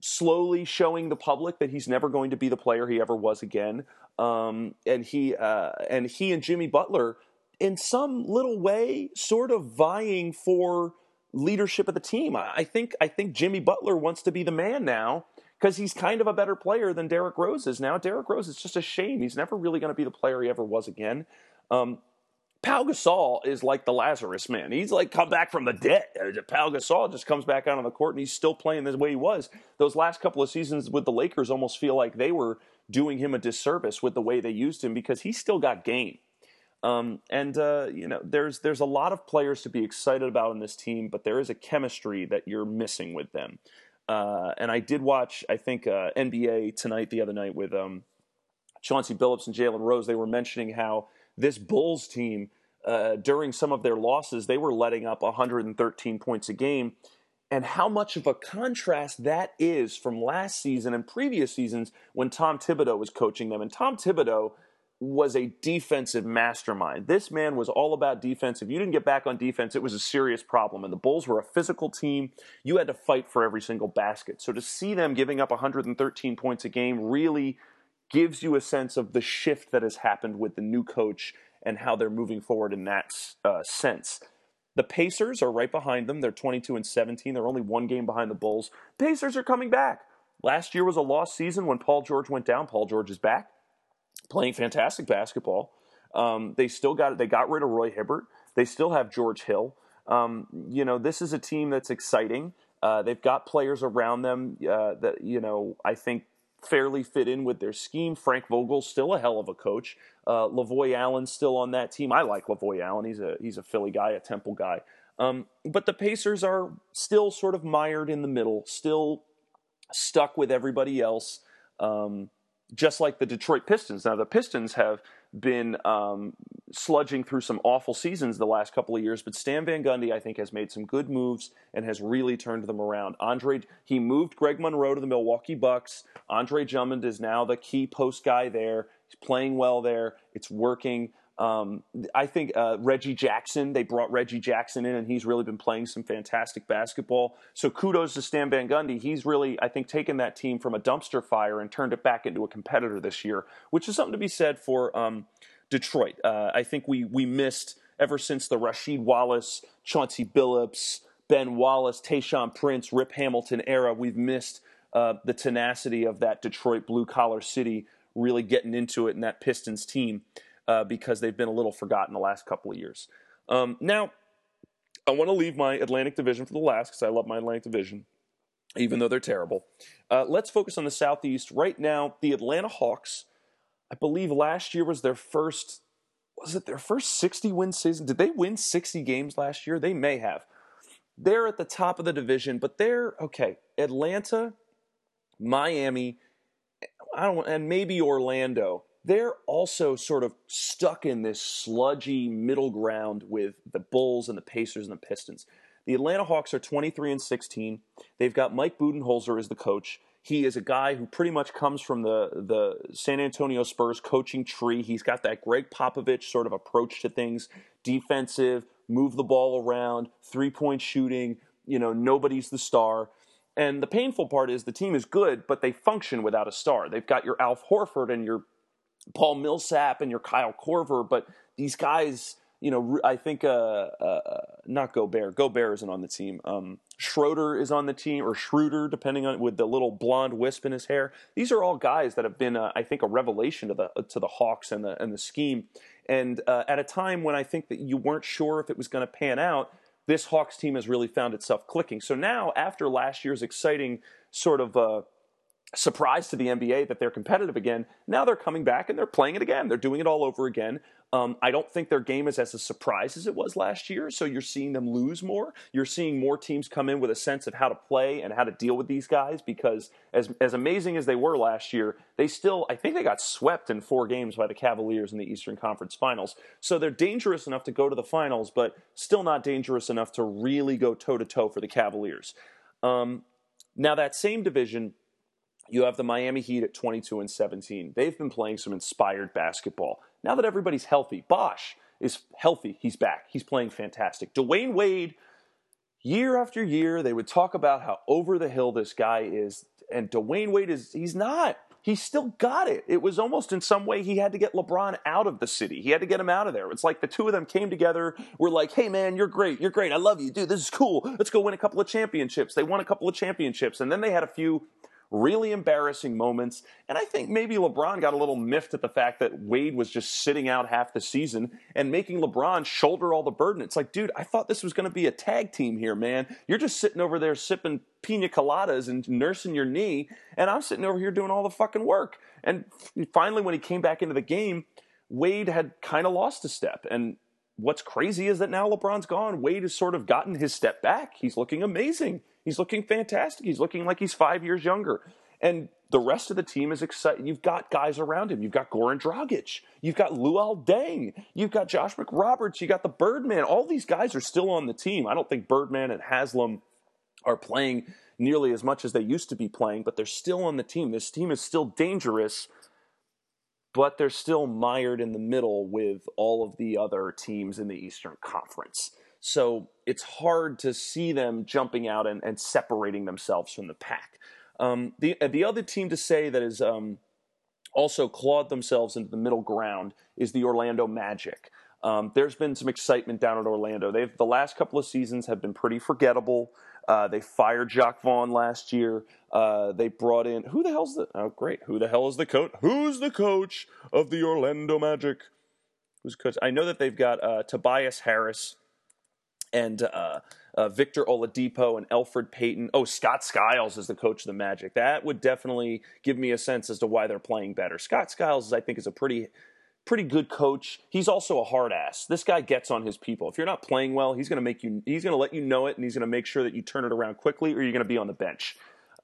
slowly showing the public that he's never going to be the player he ever was again. Um, and he uh, and he and Jimmy Butler, in some little way, sort of vying for leadership of the team. I, I think I think Jimmy Butler wants to be the man now because he's kind of a better player than Derrick Rose is now. Derrick Rose is just a shame. He's never really going to be the player he ever was again. Um, Pau Gasol is like the Lazarus man. He's like come back from the dead. Uh, Pau Gasol just comes back out on the court and he's still playing the way he was. Those last couple of seasons with the Lakers almost feel like they were doing him a disservice with the way they used him because he still got game. Um, and uh, you know, there's there's a lot of players to be excited about in this team, but there is a chemistry that you're missing with them. Uh, and I did watch, I think, uh, NBA tonight the other night with um, Chauncey Billups and Jalen Rose. They were mentioning how this Bulls team, uh, during some of their losses, they were letting up 113 points a game. And how much of a contrast that is from last season and previous seasons when Tom Thibodeau was coaching them. And Tom Thibodeau was a defensive mastermind. This man was all about defense. If you didn't get back on defense, it was a serious problem. And the Bulls were a physical team. You had to fight for every single basket. So to see them giving up 113 points a game really gives you a sense of the shift that has happened with the new coach and how they're moving forward in that uh, sense. The Pacers are right behind them. They're 22 and 17. They're only one game behind the Bulls. Pacers are coming back. Last year was a lost season when Paul George went down. Paul George is back, playing fantastic basketball. Um, they still got they got rid of Roy Hibbert. They still have George Hill. Um, you know, this is a team that's exciting. Uh, they've got players around them uh, that you know I think fairly fit in with their scheme. Frank Vogel's still a hell of a coach. Uh, Lavoy Allen's still on that team. I like Lavoy Allen. He's a he's a Philly guy, a Temple guy. Um, but the Pacers are still sort of mired in the middle, still stuck with everybody else, um, just like the Detroit Pistons. Now the Pistons have been um, sludging through some awful seasons the last couple of years, but Stan Van Gundy, I think, has made some good moves and has really turned them around. Andre, he moved Greg Monroe to the Milwaukee Bucks. Andre Drummond is now the key post guy there. He's playing well there. It's working. Um, I think uh, Reggie Jackson, they brought Reggie Jackson in, and he's really been playing some fantastic basketball. So kudos to Stan Van Gundy. He's really, I think, taken that team from a dumpster fire and turned it back into a competitor this year, which is something to be said for um, Detroit. Uh, I think we we missed ever since the Rasheed Wallace, Chauncey Billups, Ben Wallace, Tayshaun Prince, Rip Hamilton era. We've missed uh, the tenacity of that Detroit blue collar city really getting into it and that Pistons team uh, because they've been a little forgotten the last couple of years. Um, now, I want to leave my Atlantic Division for the last because I love my Atlantic Division, even though they're terrible. Uh, let's focus on the Southeast. Right now, the Atlanta Hawks, I believe last year was their first, was it their first 60 win season? Did they win 60 games last year? They may have. They're at the top of the division, but they're, okay, Atlanta, Miami, I don't and maybe Orlando they're also sort of stuck in this sludgy middle ground with the Bulls and the Pacers and the Pistons. The Atlanta Hawks are 23 and 16. They've got Mike Budenholzer as the coach. He is a guy who pretty much comes from the the San Antonio Spurs coaching tree. He's got that Gregg Popovich sort of approach to things, defensive, move the ball around, three-point shooting, you know, nobody's the star. And the painful part is the team is good, but they function without a star. They've got your Al Horford and your Paul Millsap and your Kyle Korver, but these guys, you know, I think uh, uh, not Gobert. Gobert isn't on the team. Um, Schroeder is on the team, or Schroeder, depending on with the little blonde wisp in his hair. These are all guys that have been, uh, I think, a revelation to the to the Hawks and the and the scheme. And uh, at a time when I think that you weren't sure if it was going to pan out, this Hawks team has really found itself clicking. So now, after last year's exciting sort of uh, surprise to the NBA that they're competitive again. Now they're coming back and they're playing it again. They're doing it all over again. Um, I don't think their game is as a surprise as it was last year. So you're seeing them lose more. You're seeing more teams come in with a sense of how to play and how to deal with these guys because as as amazing as they were last year, they still I think they got swept in four games by the Cavaliers in the Eastern Conference Finals. So they're dangerous enough to go to the finals, but still not dangerous enough to really go toe to toe for the Cavaliers. Um, now that same division you have the Miami Heat at 22 and 17. They've been playing some inspired basketball. Now that everybody's healthy, Bosh is healthy. He's back. He's playing fantastic. Dwyane Wade, year after year, they would talk about how over the hill this guy is. And Dwyane Wade is, he's not. He's still got it. It was almost in some way he had to get LeBron out of the city. He had to get him out of there. It's like the two of them came together, were like, hey man, you're great. You're great. I love you. Dude, this is cool. Let's go win a couple of championships. They won a couple of championships. And then they had a few really embarrassing moments. And I think maybe LeBron got a little miffed at the fact that Wade was just sitting out half the season and making LeBron shoulder all the burden. It's like, dude, I thought this was going to be a tag team here, man. You're just sitting over there sipping pina coladas and nursing your knee, and I'm sitting over here doing all the fucking work. And finally, when he came back into the game, Wade had kind of lost a step. And what's crazy is that now LeBron's gone. Wade has sort of gotten his step back. He's looking amazing. He's looking fantastic. He's looking like he's five years younger. And the rest of the team is excited. You've got guys around him. You've got Goran Dragic. You've got Luol Deng. You've got Josh McRoberts. You got the Birdman. All these guys are still on the team. I don't think Birdman and Haslem are playing nearly as much as they used to be playing, but they're still on the team. This team is still dangerous, but they're still mired in the middle with all of the other teams in the Eastern Conference. So it's hard to see them jumping out and, and separating themselves from the pack. Um, the the other team to say that is um, also clawed themselves into the middle ground is the Orlando Magic. Um, there's been some excitement down at Orlando. They've the last couple of seasons have been pretty forgettable. Uh, they fired Jacque Vaughn last year. Uh, they brought in who the hell's the oh great who the hell is the coach? Who's the coach of the Orlando Magic? Who's coach? I know that they've got uh, Tobias Harris and uh, uh, Victor Oladipo and Elfrid Payton. Oh, Scott Skiles is the coach of the Magic. That would definitely give me a sense as to why they're playing better. Scott Skiles, I think, is a pretty pretty good coach. He's also a hard ass. This guy gets on his people. If you're not playing well, he's going to make you. He's going to let you know it, and he's going to make sure that you turn it around quickly, or you're going to be on the bench.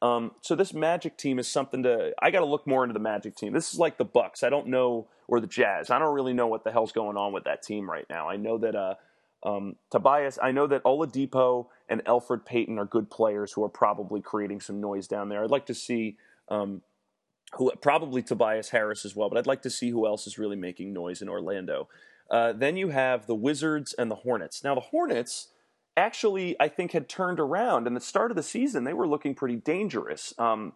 Um, so this Magic team is something to. I got to look more into the Magic team. This is like the Bucks. I don't know, or the Jazz. I don't really know what the hell's going on with that team right now. I know that uh, um, Tobias. I know that Oladipo and Elfrid Payton are good players who are probably creating some noise down there. I'd like to see. Um, who probably Tobias Harris as well, but I'd like to see who else is really making noise in Orlando. Uh, then you have the Wizards and the Hornets. Now the Hornets actually, I think, had turned around. In the start of the season, they were looking pretty dangerous. Um,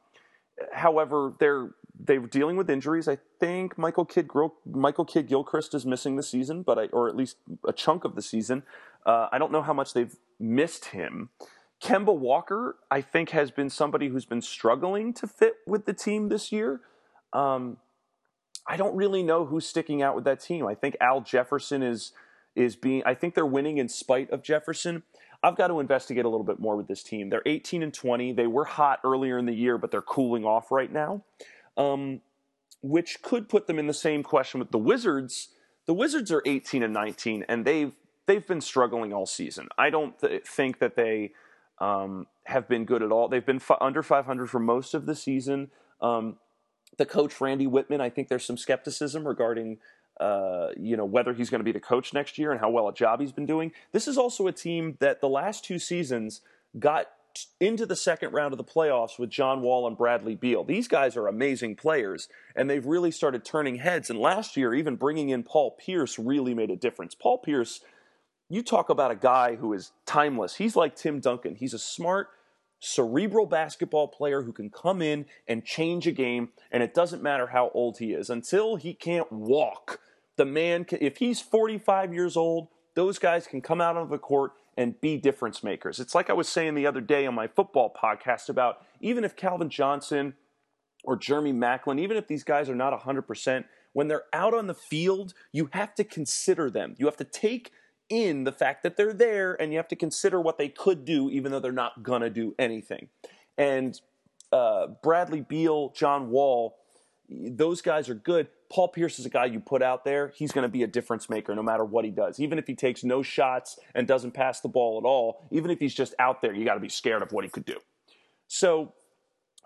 however, they're they're dealing with injuries. I think Michael Kidd Michael Kidd Gilchrist is missing the season, but I, or at least a chunk of the season. Uh, I don't know how much they've missed him. Kemba Walker, I think, has been somebody who's been struggling to fit with the team this year. Um, I don't really know who's sticking out with that team. I think Al Jefferson is is being. I think they're winning in spite of Jefferson. I've got to investigate a little bit more with this team. They're 18 and 20. They were hot earlier in the year, but they're cooling off right now, um, which could put them in the same question with the Wizards. The Wizards are 18 and 19, and they've they've been struggling all season. I don't th- think that they um, have been good at all. They've been under 500 for most of the season. Um, the coach Randy Wittman, I think there's some skepticism regarding uh, you know whether he's going to be the coach next year and how well a job he's been doing. This is also a team that the last two seasons got into the second round of the playoffs with John Wall and Bradley Beal. These guys are amazing players, and they've really started turning heads. And last year, even bringing in Paul Pierce really made a difference. Paul Pierce you talk about a guy who is timeless. He's like Tim Duncan. He's a smart, cerebral basketball player who can come in and change a game, and it doesn't matter how old he is. Until he can't walk, the man, can, if he's 45 years old, those guys can come out of the court and be difference makers. It's like I was saying the other day on my football podcast about even if Calvin Johnson or Jeremy Maclin, even if these guys are not 100%, when they're out on the field, you have to consider them. You have to take in the fact that they're there and you have to consider what they could do even though they're not going to do anything. And uh, Bradley Beal, John Wall, those guys are good. Paul Pierce is a guy you put out there, he's going to be a difference maker no matter what he does. Even if he takes no shots and doesn't pass the ball at all, even if he's just out there, you got to be scared of what he could do. So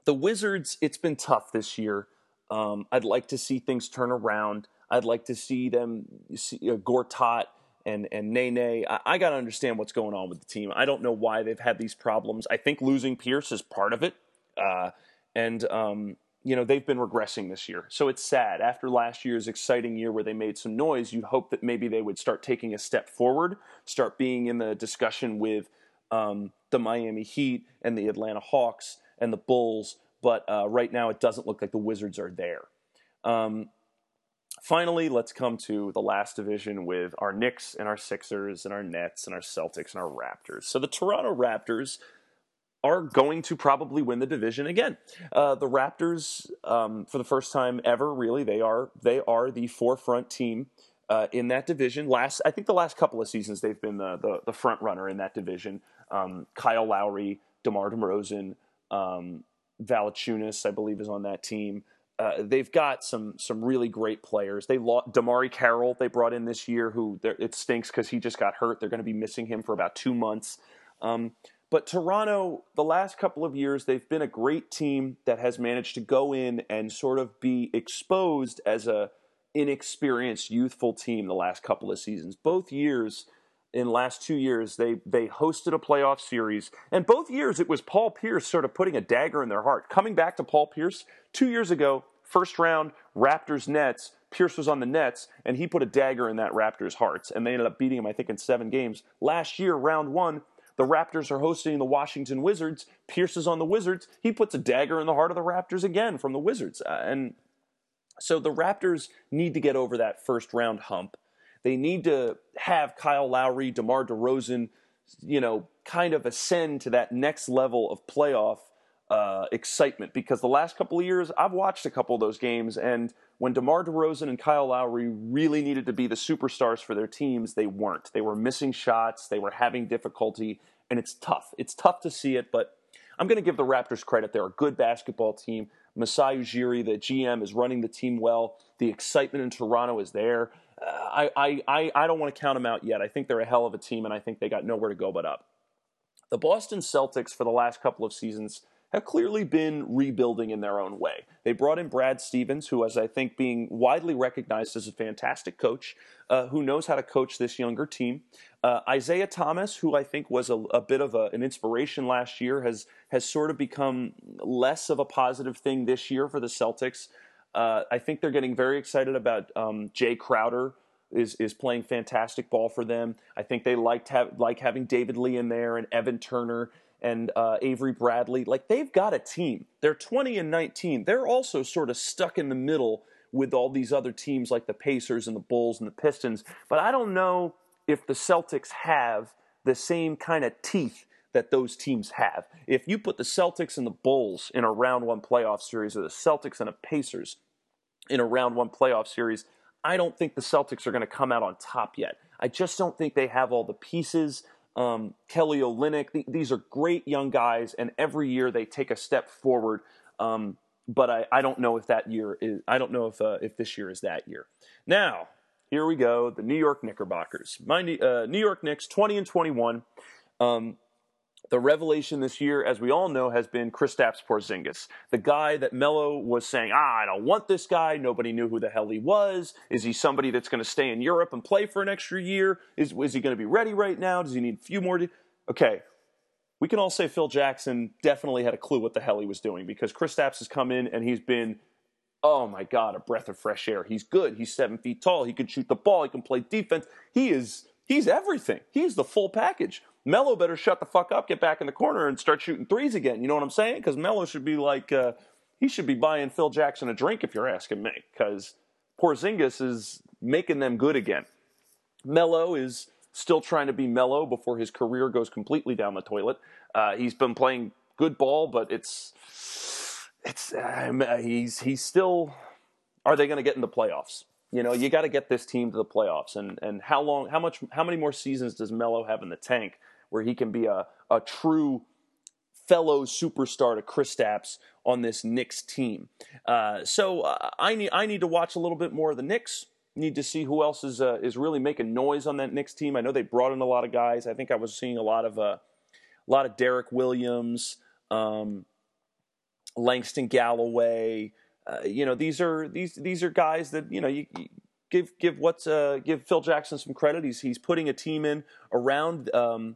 the Wizards, it's been tough this year. Um, I'd like to see things turn around. I'd like to see them, see, uh, Gortat and and Nene. I, I got to understand what's going on with the team. I don't know why they've had these problems. I think losing Pierce is part of it, uh, and um, you know they've been regressing this year. So it's sad. After last year's exciting year where they made some noise, you'd hope that maybe they would start taking a step forward, start being in the discussion with um, the Miami Heat and the Atlanta Hawks and the Bulls. But uh, right now, it doesn't look like the Wizards are there. Um, finally, let's come to the last division with our Knicks and our Sixers and our Nets and our Celtics and our Raptors. So the Toronto Raptors are going to probably win the division again. Uh, the Raptors, um, for the first time ever, really, they are they are the forefront team uh, in that division. Last, I think, the last couple of seasons they've been the the, the front runner in that division. Um, Kyle Lowry, DeMar DeRozan, um, Valanciunas, I believe, is on that team. Uh, they've got some some really great players. They lost DeMarre Carroll they brought in this year, who it stinks because he just got hurt. They're going to be missing him for about two months. Um, but Toronto, the last couple of years, they've been a great team that has managed to go in and sort of be exposed as a inexperienced, youthful team. The last couple of seasons, both years in last two years, they they hosted a playoff series, and both years it was Paul Pierce sort of putting a dagger in their heart. Coming back to Paul Pierce two years ago, first round Raptors Nets. Pierce was on the Nets, and he put a dagger in that Raptors' hearts, and they ended up beating him, I think, in seven games. Last year, round one, the Raptors are hosting the Washington Wizards. Pierce is on the Wizards. He puts a dagger in the heart of the Raptors again from the Wizards, uh, and so the Raptors need to get over that first round hump They need to have Kyle Lowry, DeMar DeRozan, you know, kind of ascend to that next level of playoff uh, excitement because the last couple of years I've watched a couple of those games and when DeMar DeRozan and Kyle Lowry really needed to be the superstars for their teams, they weren't. They were missing shots, they were having difficulty, and it's tough. It's tough to see it, but I'm going to give the Raptors credit. They're a good basketball team. Masai Ujiri, the GM, is running the team well. The excitement in Toronto is there. I, I, I don't want to count them out yet. I think they're a hell of a team, and I think they got nowhere to go but up. The Boston Celtics, for the last couple of seasons, have clearly been rebuilding in their own way. They brought in Brad Stevens, who is, I think, being widely recognized as a fantastic coach, uh, who knows how to coach this younger team. Uh, Isaiah Thomas, who I think was a, a bit of a, an inspiration last year, has has sort of become less of a positive thing this year for the Celtics. Uh, I think they're getting very excited about um, Jae Crowder. Is, is playing fantastic ball for them. I think they liked have, like having David Lee in there and Evan Turner and uh, Avery Bradley. Like they've got a team. They're 20 and 19. They're also sort of stuck in the middle with all these other teams like the Pacers and the Bulls and the Pistons. But I don't know if the Celtics have the same kind of teeth that those teams have. If you put the Celtics and the Bulls in a round one playoff series or the Celtics and the Pacers in a round one playoff series, I don't think the Celtics are going to come out on top yet. I just don't think they have all the pieces um, Kelly Olynyk. Th- these are great young guys, and every year they take a step forward. Um, but I, I don't know if that year is. I don't know if uh, if this year is that year. Now here we go. The New York Knickerbockers. My uh, New York Knicks, twenty and twenty one. Um, the revelation this year, as we all know, has been Kristaps Porzingis, the guy that Melo was saying, "Ah, I don't want this guy. Nobody knew who the hell he was. Is he somebody that's going to stay in Europe and play for an extra year? Is is he going to be ready right now? Does he need a few more?" De-? Okay, we can all say Phil Jackson definitely had a clue what the hell he was doing because Kristaps has come in and he's been, oh my god, a breath of fresh air. He's good. He's seven feet tall. He can shoot the ball. He can play defense. He is he's everything. He's the full package. Melo better shut the fuck up, get back in the corner, and start shooting threes again. You know what I'm saying? Because Melo should be like, uh, he should be buying Phil Jackson a drink if you're asking me. Because Porzingis is making them good again. Melo is still trying to be Melo before his career goes completely down the toilet. Uh, he's been playing good ball, but it's it's uh, he's he's still. Are they going to get in the playoffs? You know, you got to get this team to the playoffs, and and how long, how much, how many more seasons does Melo have in the tank where he can be a, a true fellow superstar to Kristaps on this Knicks team. Uh, so uh, I need I need to watch a little bit more of the Knicks. Need to see who else is uh, is really making noise on that Knicks team. I know they brought in a lot of guys. I think I was seeing a lot of uh, a lot of Derrick Williams, um, Langston Galloway. Uh, you know these are these these are guys that you know you, you give give what's uh, give Phil Jackson some credit. He's he's putting a team in around um,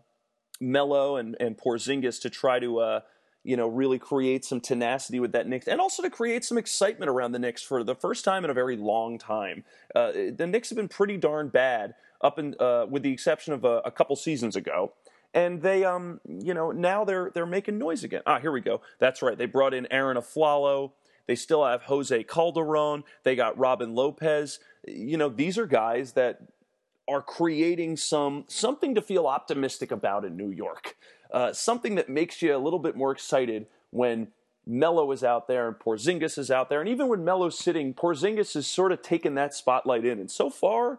Melo and, and Porzingis to try to, uh, you know, really create some tenacity with that Knicks, and also to create some excitement around the Knicks for the first time in a very long time. Uh, the Knicks have been pretty darn bad up in, uh, with the exception of a, a, couple seasons ago. And they, um, you know, now they're they're making noise again. Ah, here we go. That's right. They brought in Arron Afflalo. They still have Jose Calderon. They got Robin Lopez. You know, these are guys that are creating some something to feel optimistic about in New York. Uh, something that makes you a little bit more excited when Melo is out there and Porzingis is out there, and even when Melo's sitting, Porzingis is sort of taking that spotlight in. And so far,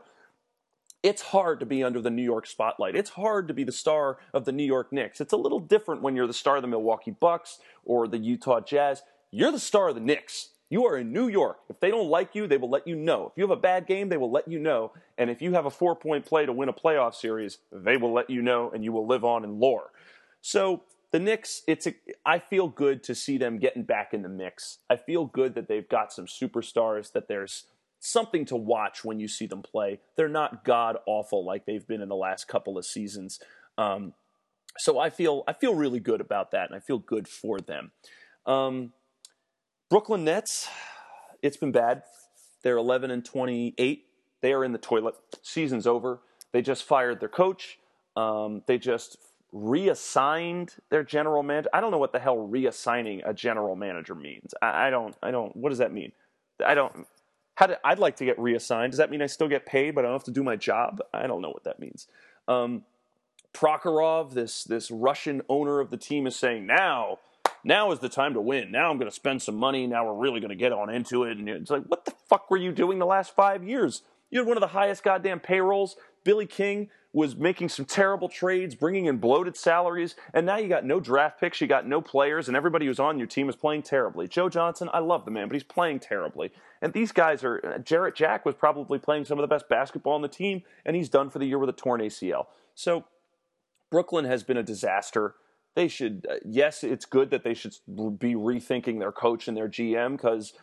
it's hard to be under the New York spotlight. It's hard to be the star of the New York Knicks. It's a little different when you're the star of the Milwaukee Bucks or the Utah Jazz. You're the star of the Knicks. You are in New York. If they don't like you, they will let you know. If you have a bad game, they will let you know. And if you have a four point play to win a playoff series, they will let you know and you will live on in lore. So the Knicks, it's a, I feel good to see them getting back in the mix. I feel good that they've got some superstars, that there's something to watch when you see them play. They're not god awful like they've been in the last couple of seasons. Um, so I feel I feel really good about that, and I feel good for them. Um, Brooklyn Nets, it's been bad. They're 11 and 28. They are in the toilet. Season's over. They just fired their coach. Um, they just reassigned their general manager. I don't know what the hell reassigning a general manager means. I, I don't. I don't. What does that mean? I don't. How did, I'd like to get reassigned. Does that mean I still get paid, but I don't have to do my job? I don't know what that means. Um, Prokhorov, this this Russian owner of the team, is saying now, now is the time to win. Now I'm going to spend some money. Now we're really going to get on into it. And it's like, what the fuck were you doing the last five years? You had one of the highest goddamn payrolls. Billy King was making some terrible trades, bringing in bloated salaries, and now you got no draft picks, you got no players, and everybody who's on your team is playing terribly. Joe Johnson, I love the man, but he's playing terribly. And these guys are, uh, Jarrett Jack was probably playing some of the best basketball on the team, and he's done for the year with a torn ACL. So Brooklyn has been a disaster. They should, uh, yes, it's good that they should be rethinking their coach and their GM because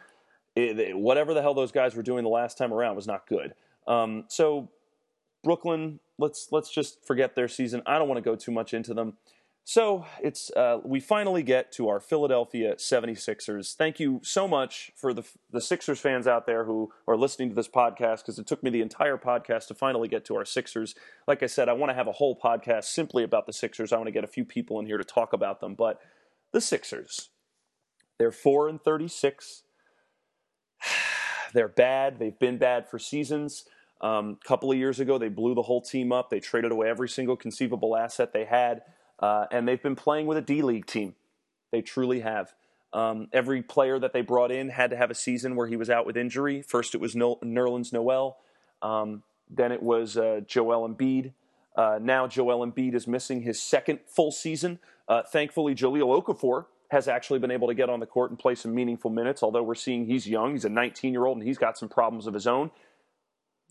whatever the hell those guys were doing the last time around was not good. Um, so Brooklyn, let's let's just forget their season. I don't want to go too much into them. So it's uh, we finally get to our Philadelphia 76ers. Thank you so much for the the Sixers fans out there who are listening to this podcast because it took me the entire podcast to finally get to our Sixers. Like I said, I want to have a whole podcast simply about the Sixers. I want to get a few people in here to talk about them, but the Sixers, they're 4 and 36. They're bad. They've been bad for seasons. A um, couple of years ago, they blew the whole team up. They traded away every single conceivable asset they had, uh, and they've been playing with a D League team. They truly have. Um, every player that they brought in had to have a season where he was out with injury. First, it was no- Nerlens Noel. Um, then it was uh, Joel Embiid. Uh, now Joel Embiid is missing his second full season. Uh, thankfully, Jahlil Okafor has actually been able to get on the court and play some meaningful minutes. Although we're seeing he's young, he's a 19 year old, and he's got some problems of his own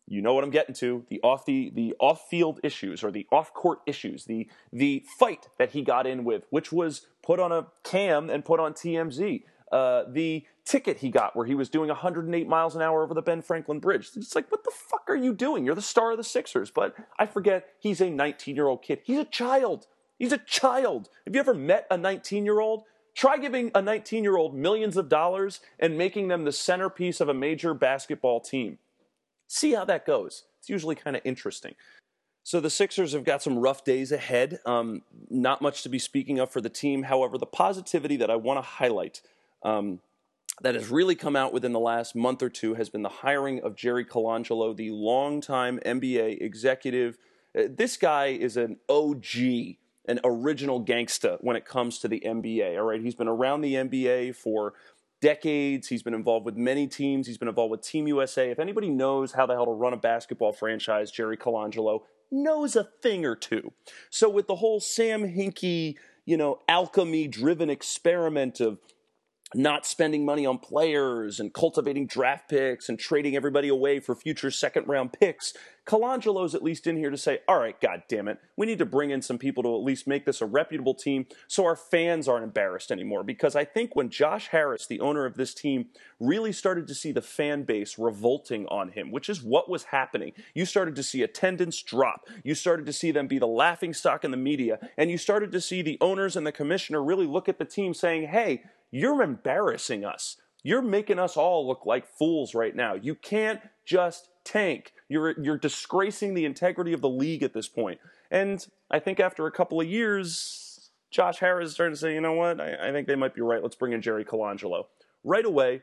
you know what I'm getting to the off the the off field issues or the off court issues, the the fight that he got in with, which was put on a cam and put on TMZ. Uh, the ticket he got where he was doing 108 miles an hour over the Ben Franklin Bridge. It's like, what the fuck are you doing? You're the star of the Sixers. But I forget he's a 19 year old kid. He's a child. He's a child. Have you ever met a 19 year old? Try giving a 19 year old millions of dollars and making them the centerpiece of a major basketball team. See how that goes. It's usually kind of interesting. So the Sixers have got some rough days ahead. Um, not much to be speaking of for the team. However, the positivity that I want to highlight um, that has really come out within the last month or two has been the hiring of Jerry Colangelo, the longtime NBA executive. Uh, this guy is an OG, an original gangsta when it comes to the NBA. All right, he's been around the NBA for decades. He's been involved with many teams. He's been involved with Team USA. If anybody knows how the hell to run a basketball franchise, Jerry Colangelo knows a thing or two. So with the whole Sam Hinkie, you know, alchemy driven experiment of not spending money on players and cultivating draft picks and trading everybody away for future second round picks. Colangelo's at least in here to say, all right, God damn it, we need to bring in some people to at least make this a reputable team so our fans aren't embarrassed anymore. Because I think when Josh Harris, the owner of this team, really started to see the fan base revolting on him, which is what was happening, you started to see attendance drop. You started to see them be the laughing stock in the media. And you started to see the owners and the commissioner really look at the team saying, hey, you're embarrassing us. You're making us all look like fools right now. You can't just tank. You're you're disgracing the integrity of the league at this point. And I think after a couple of years, Josh Harris started to say, you know what? I, I think they might be right. Let's bring in Jerry Colangelo. Right away,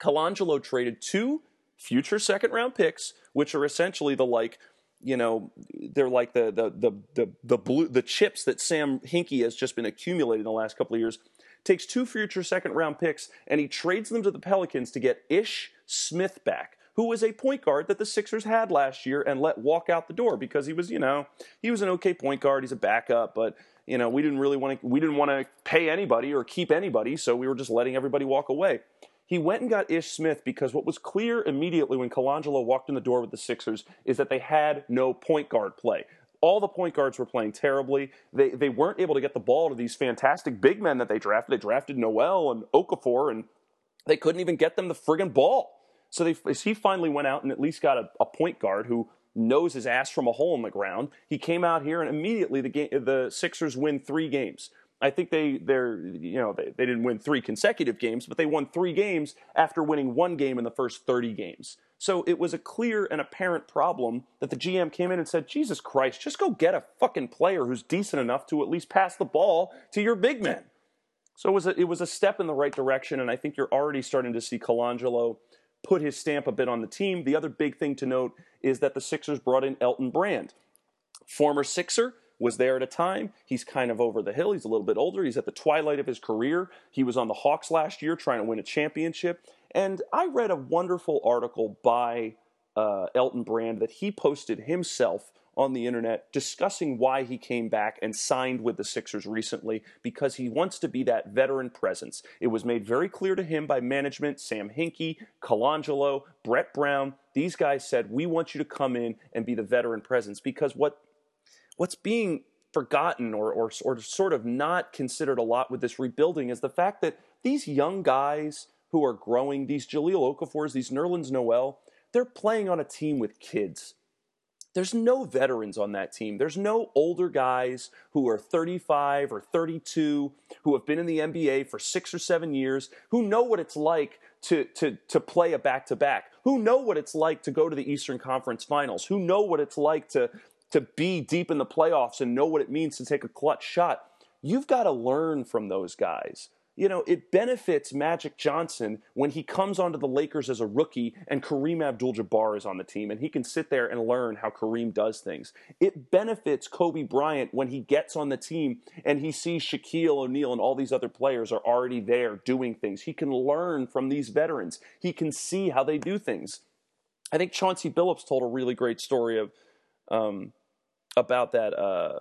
Colangelo traded two future second round picks, which are essentially the like you know they're like the the the the the blue the chips that Sam Hinkie has just been accumulating the last couple of years takes two future second round picks, and he trades them to the Pelicans to get Ish Smith back, who was a point guard that the Sixers had last year and let walk out the door because he was, you know, he was an okay point guard. He's a backup, but you know, we didn't really want to we didn't want to pay anybody or keep anybody, so we were just letting everybody walk away. He went and got Ish Smith because what was clear immediately when Colangelo walked in the door with the Sixers is that they had no point guard play all the point guards were playing terribly. They they weren't able to get the ball to these fantastic big men that they drafted. They drafted Noel and Okafor, and they couldn't even get them the friggin' ball. So they, he finally went out and at least got a, a point guard who knows his ass from a hole in the ground. He came out here and immediately the game, the Sixers win three games. I think they they're you know they, they didn't win three consecutive games, but they won three games after winning one game in the first 30 games. So it was a clear and apparent problem that the GM came in and said, Jesus Christ, just go get a fucking player who's decent enough to at least pass the ball to your big men. So it was a, it was a step in the right direction, and I think you're already starting to see Colangelo put his stamp a bit on the team. The other big thing to note is that the Sixers brought in Elton Brand, former Sixer, was there at a time. He's kind of over the hill. He's a little bit older. He's at the twilight of his career. He was on the Hawks last year trying to win a championship. And I read a wonderful article by uh, Elton Brand that he posted himself on the internet discussing why he came back and signed with the Sixers recently because he wants to be that veteran presence. It was made very clear to him by management, Sam Hinkie, Colangelo, Brett Brown. These guys said, "We want you to come in and be the veteran presence because what what's being forgotten or, or, or sort of not considered a lot with this rebuilding is the fact that these young guys who are growing, these Jahlil Okafors, these Nerlens Noel, they're playing on a team with kids. There's no veterans on that team. There's no older guys who are 35 or 32 who have been in the NBA for six or seven years, who know what it's like to, to, to play a back to back, who know what it's like to go to the Eastern Conference Finals, who know what it's like to, to be deep in the playoffs and know what it means to take a clutch shot. You've got to learn from those guys. You know, it benefits Magic Johnson when he comes onto the Lakers as a rookie and Kareem Abdul Jabbar is on the team and he can sit there and learn how Kareem does things. It benefits Kobe Bryant when he gets on the team and he sees Shaquille O'Neal and all these other players are already there doing things. He can learn from these veterans, he can see how they do things. I think Chauncey Billups told a really great story of um, about that. Uh,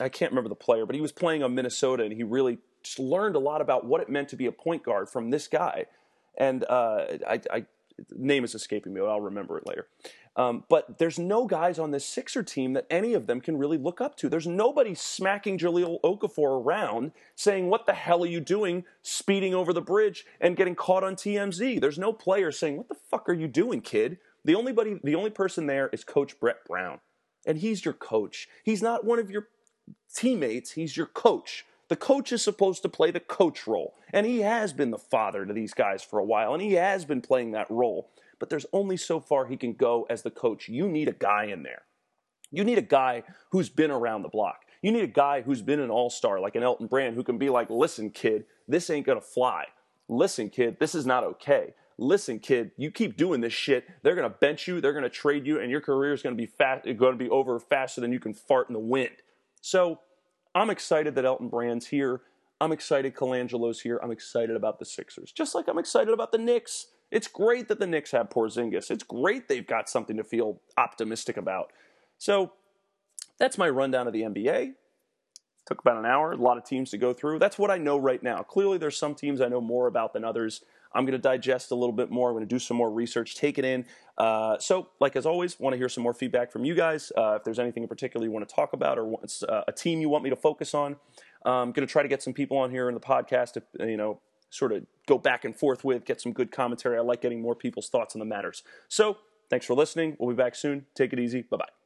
I can't remember the player, but he was playing on Minnesota, and he really just learned a lot about what it meant to be a point guard from this guy. And uh, I, I name is escaping me, but I'll remember it later. Um, but there's no guys on this Sixer team that any of them can really look up to. There's nobody smacking Jahlil Okafor around saying, What the hell are you doing speeding over the bridge and getting caught on TMZ? There's no player saying, What the fuck are you doing, kid? The only, buddy, the only person there is Coach Brett Brown and he's your coach. He's not one of your teammates, he's your coach. The coach is supposed to play the coach role, and he has been the father to these guys for a while, and he has been playing that role. But there's only so far he can go as the coach. You need a guy in there. You need a guy who's been around the block. You need a guy who's been an all star like an Elton Brand who can be like, listen, kid, this ain't gonna fly. Listen, kid, this is not okay listen, kid, you keep doing this shit, they're going to bench you, they're going to trade you, and your career is going to be fast, going to be over faster than you can fart in the wind. So I'm excited that Elton Brand's here. I'm excited Colangelo's here. I'm excited about the Sixers, just like I'm excited about the Knicks. It's great that the Knicks have Porzingis. It's great they've got something to feel optimistic about. So that's my rundown of the NBA. Took about an hour, a lot of teams to go through. That's what I know right now. Clearly, there's some teams I know more about than others. I'm going to digest a little bit more. I'm going to do some more research, take it in. Uh, so, like as always, want to hear some more feedback from you guys. Uh, if there's anything in particular you want to talk about or uh, a team you want me to focus on, I'm going to try to get some people on here in the podcast to, you know, sort of go back and forth with, get some good commentary. I like getting more people's thoughts on the matters. So, thanks for listening. We'll be back soon. Take it easy. Bye bye.